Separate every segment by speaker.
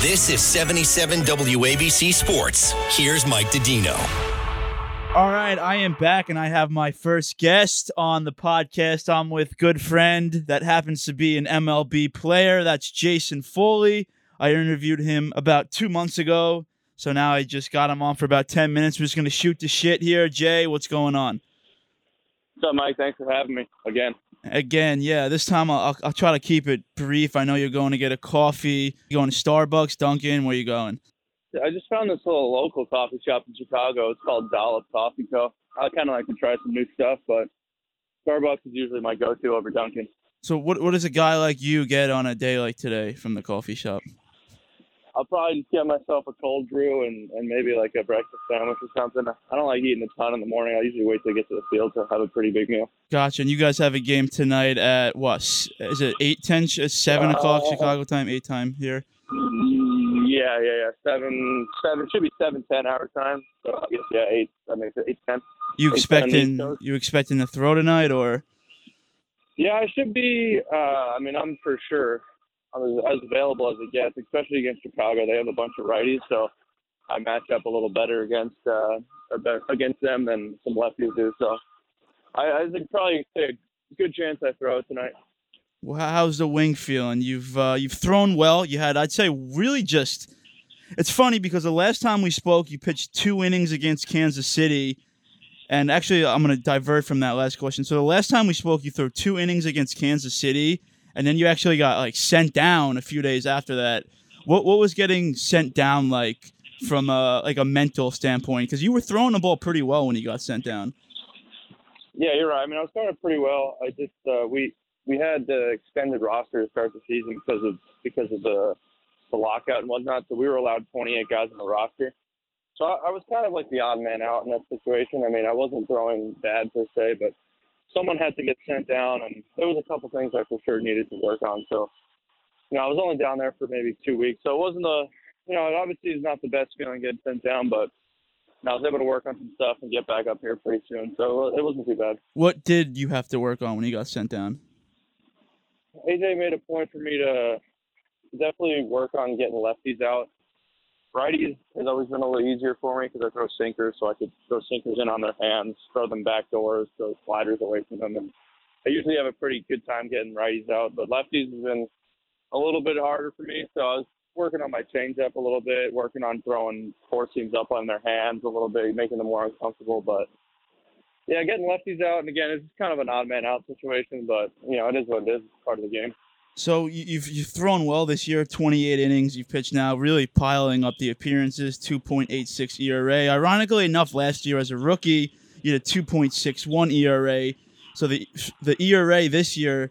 Speaker 1: This is 77 WABC Sports. Here's Mike Didino.
Speaker 2: All right, I am back and I have my first guest on the podcast. I'm with good friend that happens to be an MLB player. That's Jason Foley. I interviewed him about two months ago. So now I just got him on for about 10 minutes. We're just going to shoot the shit here. Jay, what's going on?
Speaker 3: What's up, Mike? Thanks for having me again.
Speaker 2: Again, yeah. This time I'll, I'll try to keep it brief. I know you're going to get a coffee. You going to Starbucks, Dunkin'? Where you going?
Speaker 3: I just found this little local coffee shop in Chicago. It's called Dollop Coffee Co. I kind of like to try some new stuff, but Starbucks is usually my go-to over Dunkin'.
Speaker 2: So what what does a guy like you get on a day like today from the coffee shop?
Speaker 3: I'll probably just get myself a cold brew and, and maybe like a breakfast sandwich or something. I don't like eating a ton in the morning. I usually wait till I get to the field to have a pretty big meal.
Speaker 2: Gotcha. And you guys have a game tonight at what? Is it eight ten? Seven o'clock
Speaker 3: Uh,
Speaker 2: Chicago time, eight time here.
Speaker 3: Yeah, yeah, yeah. Seven, seven should be seven ten hour time. So I guess yeah, eight. Makes it eight ten.
Speaker 2: You
Speaker 3: Eight ten East
Speaker 2: expecting
Speaker 3: Coast.
Speaker 2: you expecting to throw tonight or?
Speaker 3: Yeah, I should be. Uh, I mean, I'm for sure. I'm as, as available as it gets, especially against Chicago. They have a bunch of righties, so I match up a little better against uh, or better against them than some lefties do. So I, I think probably a good chance I throw tonight.
Speaker 2: Well, how's the wing feeling? You've uh, you've thrown well. You had, I'd say, really just. It's funny because the last time we spoke, you pitched two innings against Kansas City, and actually, I'm going to divert from that last question. So the last time we spoke, you threw two innings against Kansas City, and then you actually got like sent down a few days after that. What what was getting sent down like from a like a mental standpoint? Because you were throwing the ball pretty well when you got sent down.
Speaker 3: Yeah, you're right. I mean, I was starting pretty well. I just uh, we we had the extended roster to start the season because of because of the the lockout and whatnot. So we were allowed 28 guys on the roster. So I, I was kind of like the odd man out in that situation. I mean, I wasn't throwing bad per se, but someone had to get sent down, and there was a couple things I for sure needed to work on. So you know, I was only down there for maybe two weeks, so it wasn't a you know, it obviously is not the best feeling getting sent down, but I was able to work on some stuff and get back up here pretty soon. So uh, it wasn't too bad.
Speaker 2: What did you have to work on when you got sent down?
Speaker 3: AJ made a point for me to definitely work on getting lefties out. Righties has always been a little easier for me because I throw sinkers, so I could throw sinkers in on their hands, throw them back doors, throw sliders away from them, and I usually have a pretty good time getting righties out. But lefties has been a little bit harder for me, so I was working on my changeup a little bit, working on throwing four seams up on their hands a little bit, making them more uncomfortable. But yeah, getting lefties out, and again, it's kind of an odd man out situation, but you know, it is what it is. It's part of the game.
Speaker 2: So you- you've you've thrown well this year, 28 innings you've pitched now, really piling up the appearances, 2.86 ERA. Ironically enough, last year as a rookie, you had a 2.61 ERA. So the the ERA this year,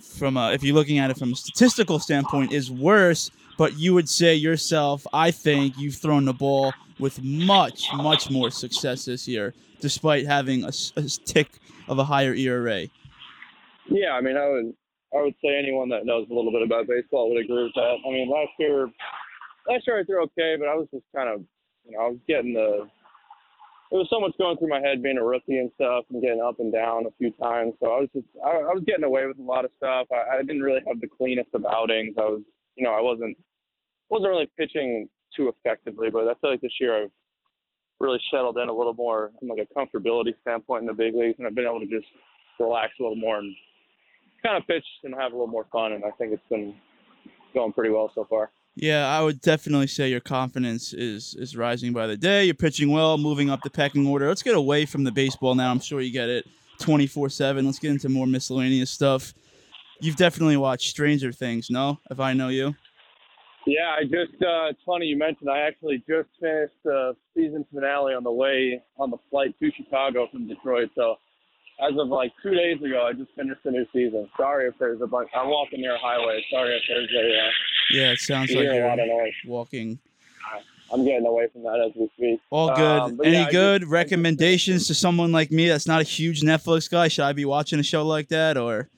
Speaker 2: from a, if you're looking at it from a statistical standpoint, is worse. But you would say yourself, I think you've thrown the ball with much much more success this year, despite having a tick of a higher ERA.
Speaker 3: Yeah, I mean, I would I would say anyone that knows a little bit about baseball would agree with that. I mean, last year last year I threw okay, but I was just kind of you know I was getting the there was so much going through my head being a rookie and stuff and getting up and down a few times. So I was just I, I was getting away with a lot of stuff. I, I didn't really have the cleanest of outings. I was you know I wasn't wasn't really pitching too effectively, but I feel like this year I've really settled in a little more from like a comfortability standpoint in the big leagues, and I've been able to just relax a little more and kind of pitch and have a little more fun. And I think it's been going pretty well so far.
Speaker 2: Yeah, I would definitely say your confidence is is rising by the day. You're pitching well, moving up the pecking order. Let's get away from the baseball now. I'm sure you get it 24/7. Let's get into more miscellaneous stuff. You've definitely watched Stranger Things, no? If I know you.
Speaker 3: Yeah, I just uh, it's funny you mentioned I actually just finished the season finale on the way on the flight to Chicago from Detroit. So as of like two days ago, I just finished the new season. Sorry if there's a bunch. I'm walking near a highway. Sorry if there's a uh,
Speaker 2: Yeah, it sounds
Speaker 3: You
Speaker 2: like
Speaker 3: hear a lot of
Speaker 2: you're
Speaker 3: noise.
Speaker 2: walking.
Speaker 3: I'm getting away from that as we speak.
Speaker 2: All good.
Speaker 3: Um,
Speaker 2: Any
Speaker 3: yeah,
Speaker 2: good
Speaker 3: just-
Speaker 2: recommendations to someone like me that's not a huge Netflix guy? Should I be watching a show like that or?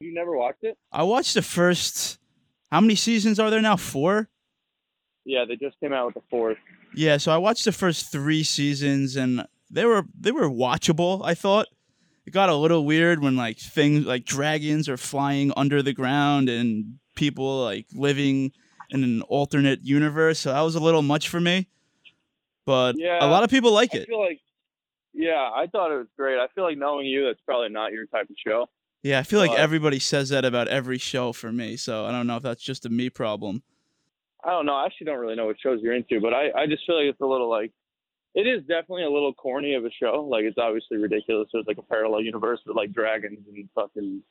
Speaker 3: You never watched it?
Speaker 2: I watched the first. How many seasons are there now? Four.
Speaker 3: Yeah, they just came out with the fourth.
Speaker 2: Yeah, so I watched the first three seasons and they were they were watchable. I thought it got a little weird when like things like dragons are flying under the ground and people like living in an alternate universe. So that was a little much for me. But
Speaker 3: Yeah,
Speaker 2: a lot of people like
Speaker 3: I
Speaker 2: it.
Speaker 3: feel like, yeah, I thought it was great. I feel like knowing you, that's probably not your type of show.
Speaker 2: Yeah, I feel like everybody says that about every show for me. So I don't know if that's just a me problem.
Speaker 3: I don't know. I actually don't really know what shows you're into, but I, I just feel like it's a little like, it is definitely a little corny of a show. Like it's obviously ridiculous. There's like a parallel universe with like dragons and fucking,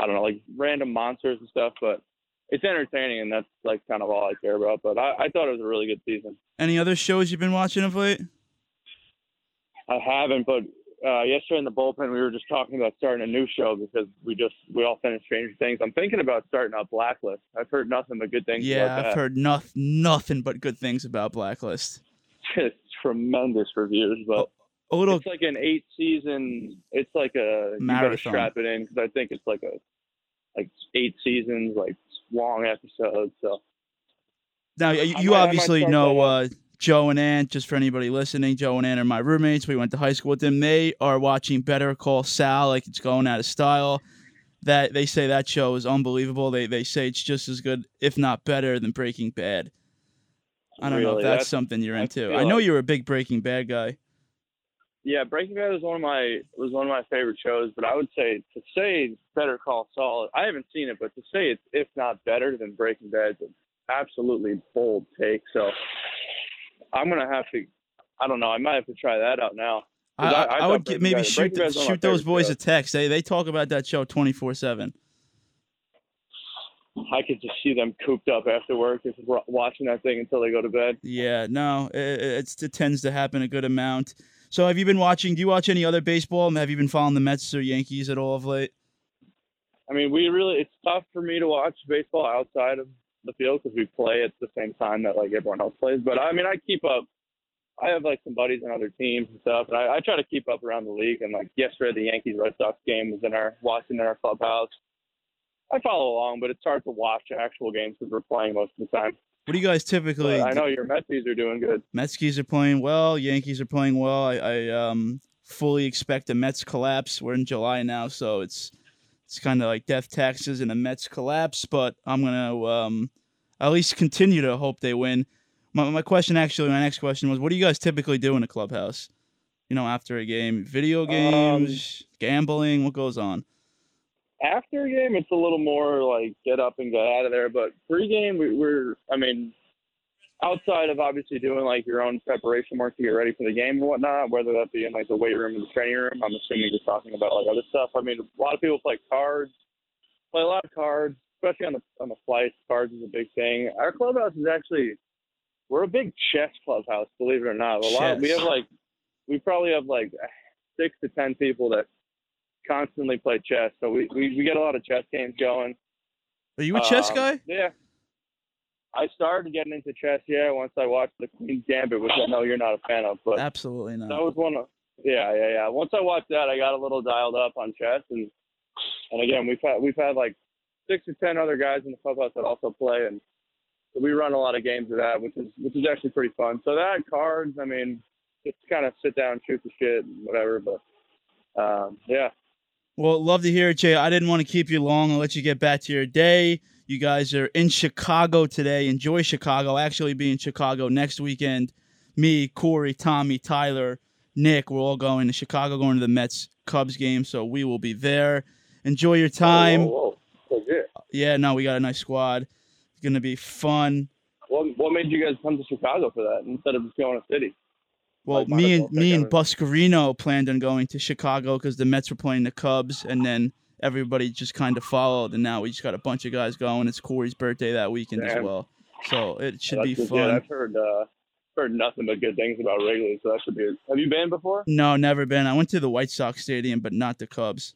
Speaker 3: I don't know, like random monsters and stuff. But it's entertaining, and that's like kind of all I care about. But I, I thought it was a really good season.
Speaker 2: Any other shows you've been watching of late?
Speaker 3: I haven't, but uh, yesterday in the bullpen we were just talking about starting a new show because we just we all finished Stranger Things. I'm thinking about starting up Blacklist. I've heard nothing but good things.
Speaker 2: Yeah,
Speaker 3: about
Speaker 2: I've heard noth- nothing but good things about Blacklist.
Speaker 3: Just tremendous reviews, but
Speaker 2: A little
Speaker 3: it's like an eight season. It's like a you
Speaker 2: Marathon.
Speaker 3: gotta strap it in because I think it's like a like eight seasons, like long episodes. So
Speaker 2: Now, you
Speaker 3: might-
Speaker 2: obviously know uh, Joe and Ann. Just for anybody listening, Joe and Ann are my roommates. We went to high school with them. They are watching Better Call Saul, like it's going out of style. That they say that show is unbelievable. They they say it's just as good, if not better, than Breaking Bad. I don't know if that's,
Speaker 3: that's-
Speaker 2: something you're into.
Speaker 3: feel
Speaker 2: I know
Speaker 3: like-
Speaker 2: you're a big Breaking Bad guy.
Speaker 3: yeah, Breaking Bad was one of my was one of my favorite shows. But I would say to say Better Call Saul. I haven't seen it, but to say it's if not better than Breaking Bad, an absolutely bold take. So I'm gonna have to. I don't know. I might have to try that out now.
Speaker 2: I, I,
Speaker 3: I
Speaker 2: I would get, maybe
Speaker 3: Bad-
Speaker 2: shoot
Speaker 3: Breaking Bad's one of my
Speaker 2: shoot those boys
Speaker 3: shows.
Speaker 2: a text. They they talk about that show twenty four seven.
Speaker 3: I could just see them cooped up after work, just watching that thing until they go to bed.
Speaker 2: Yeah, no, it, it tends to happen a good amount. So, have you been watching? Do you watch any other baseball? Have you been following the Mets or Yankees at all of late?
Speaker 3: I mean, we really, it's tough for me to watch baseball outside of the field because we play at the same time that like everyone else plays. But I mean, I keep up. I have like some buddies on other teams and stuff, and I, I try to keep up around the league. And like yesterday, the Yankees Red Sox game was in our watching in our clubhouse. I follow along, but it's hard to watch actual games because we're playing most of the time.
Speaker 2: What do you guys typically?
Speaker 3: But I know your Metsies are doing good.
Speaker 2: Metskis are playing well. Yankees are playing well. I, I um fully expect the Mets collapse. We're in July now, so it's it's kind of like death taxes and a Mets collapse. But I'm gonna um at least continue to hope they win. My my question actually, my next question was, what do you guys typically do in a clubhouse? You know, after a game, video games, gambling. What goes on?
Speaker 3: After a game, it's a little more like get up and get out of there. But pre-game, we, we're, I mean, outside of obviously doing like your own preparation work to get ready for the game and whatnot, whether that be in like the weight room or the training room, I'm assuming you're talking about like other stuff. I mean, a lot of people play cards, play a lot of cards, especially on the on the flights. Cards is a big thing. Our clubhouse is actually, we're a big chess clubhouse, believe it or not. A lot. We have like, we probably have like six to ten people that constantly play chess. So we, we, we get a lot of chess games going.
Speaker 2: Are you a chess
Speaker 3: Um,
Speaker 2: guy?
Speaker 3: Yeah. I started getting into chess, yeah, once I watched the Queen's Gambit, which I know you're not a fan of, but
Speaker 2: Absolutely not.
Speaker 3: that was one of yeah, yeah, yeah. Once I watched that I got a little dialed up on chess and and again we've had we've had like six or ten other guys in the clubhouse that also play and so we run a lot of games of that, which is which is actually pretty fun. So that cards, I mean, just kind of sit down, shoot the shit, and whatever. But um, yeah,
Speaker 2: Well, love to hear it, Jay. I didn't want to keep you long. I'll let you get back to your day. You guys are in Chicago today. Enjoy Chicago. Actually be in Chicago next weekend. Me, Corey, Tommy, Tyler, Nick, we're all going to Chicago, going to the Mets Cubs game. So we will be there. Enjoy your time.
Speaker 3: Whoa, whoa, legit.
Speaker 2: Yeah, no, we got a nice squad. It's gonna be fun.
Speaker 3: What what made you guys come to Chicago for that instead of just going to city?
Speaker 2: Well,
Speaker 3: Like,
Speaker 2: me and me and Buscarino planned on going to Chicago because the Mets were playing the Cubs, and then everybody just kind of followed, and now we just got a bunch of guys going. It's Corey's birthday that weekend as well, so it should
Speaker 3: That's
Speaker 2: be fun.
Speaker 3: Yeah, I've heard uh, heard nothing but good things about Wrigley, so that should be. Have you been before?
Speaker 2: No, never been. I went to the White Sox stadium, but not the Cubs.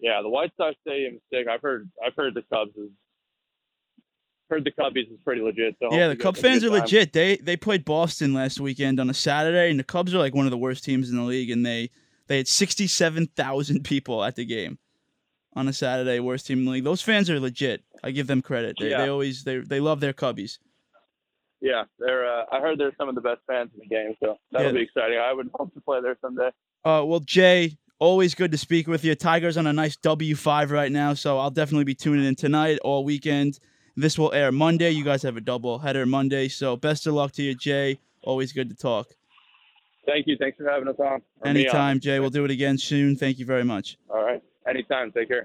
Speaker 3: Yeah, the White Sox Stadium is sick. I've heard I've heard the Cubs is heard the Cubbies is pretty legit. So
Speaker 2: Yeah, the Cub
Speaker 3: guys have a
Speaker 2: fans are
Speaker 3: time.
Speaker 2: legit. They they played Boston last weekend on a Saturday, and the Cubs are like one of the worst teams in the league, and they they had sixty seven thousand people at the game on a Saturday, worst team in the league. Those fans are legit. I give them credit. They,
Speaker 3: Yeah.
Speaker 2: they always they they love their Cubbies.
Speaker 3: Yeah, they're. Uh, I heard they're some of the best fans in the game, so that'll
Speaker 2: Yeah.
Speaker 3: be exciting. I would hope to play there someday.
Speaker 2: Uh, well, Jay, always good to speak with you. Tigers on a nice W five right now, so I'll definitely be tuning in tonight all weekend. This will air Monday. You guys have a double header Monday, so best of luck to you, Jay. Always good to talk.
Speaker 3: Thank you. Thanks for having us on. Or me on.
Speaker 2: Anytime, Jay. We'll do it again soon. Thank you very much.
Speaker 3: All right. Anytime. Take care.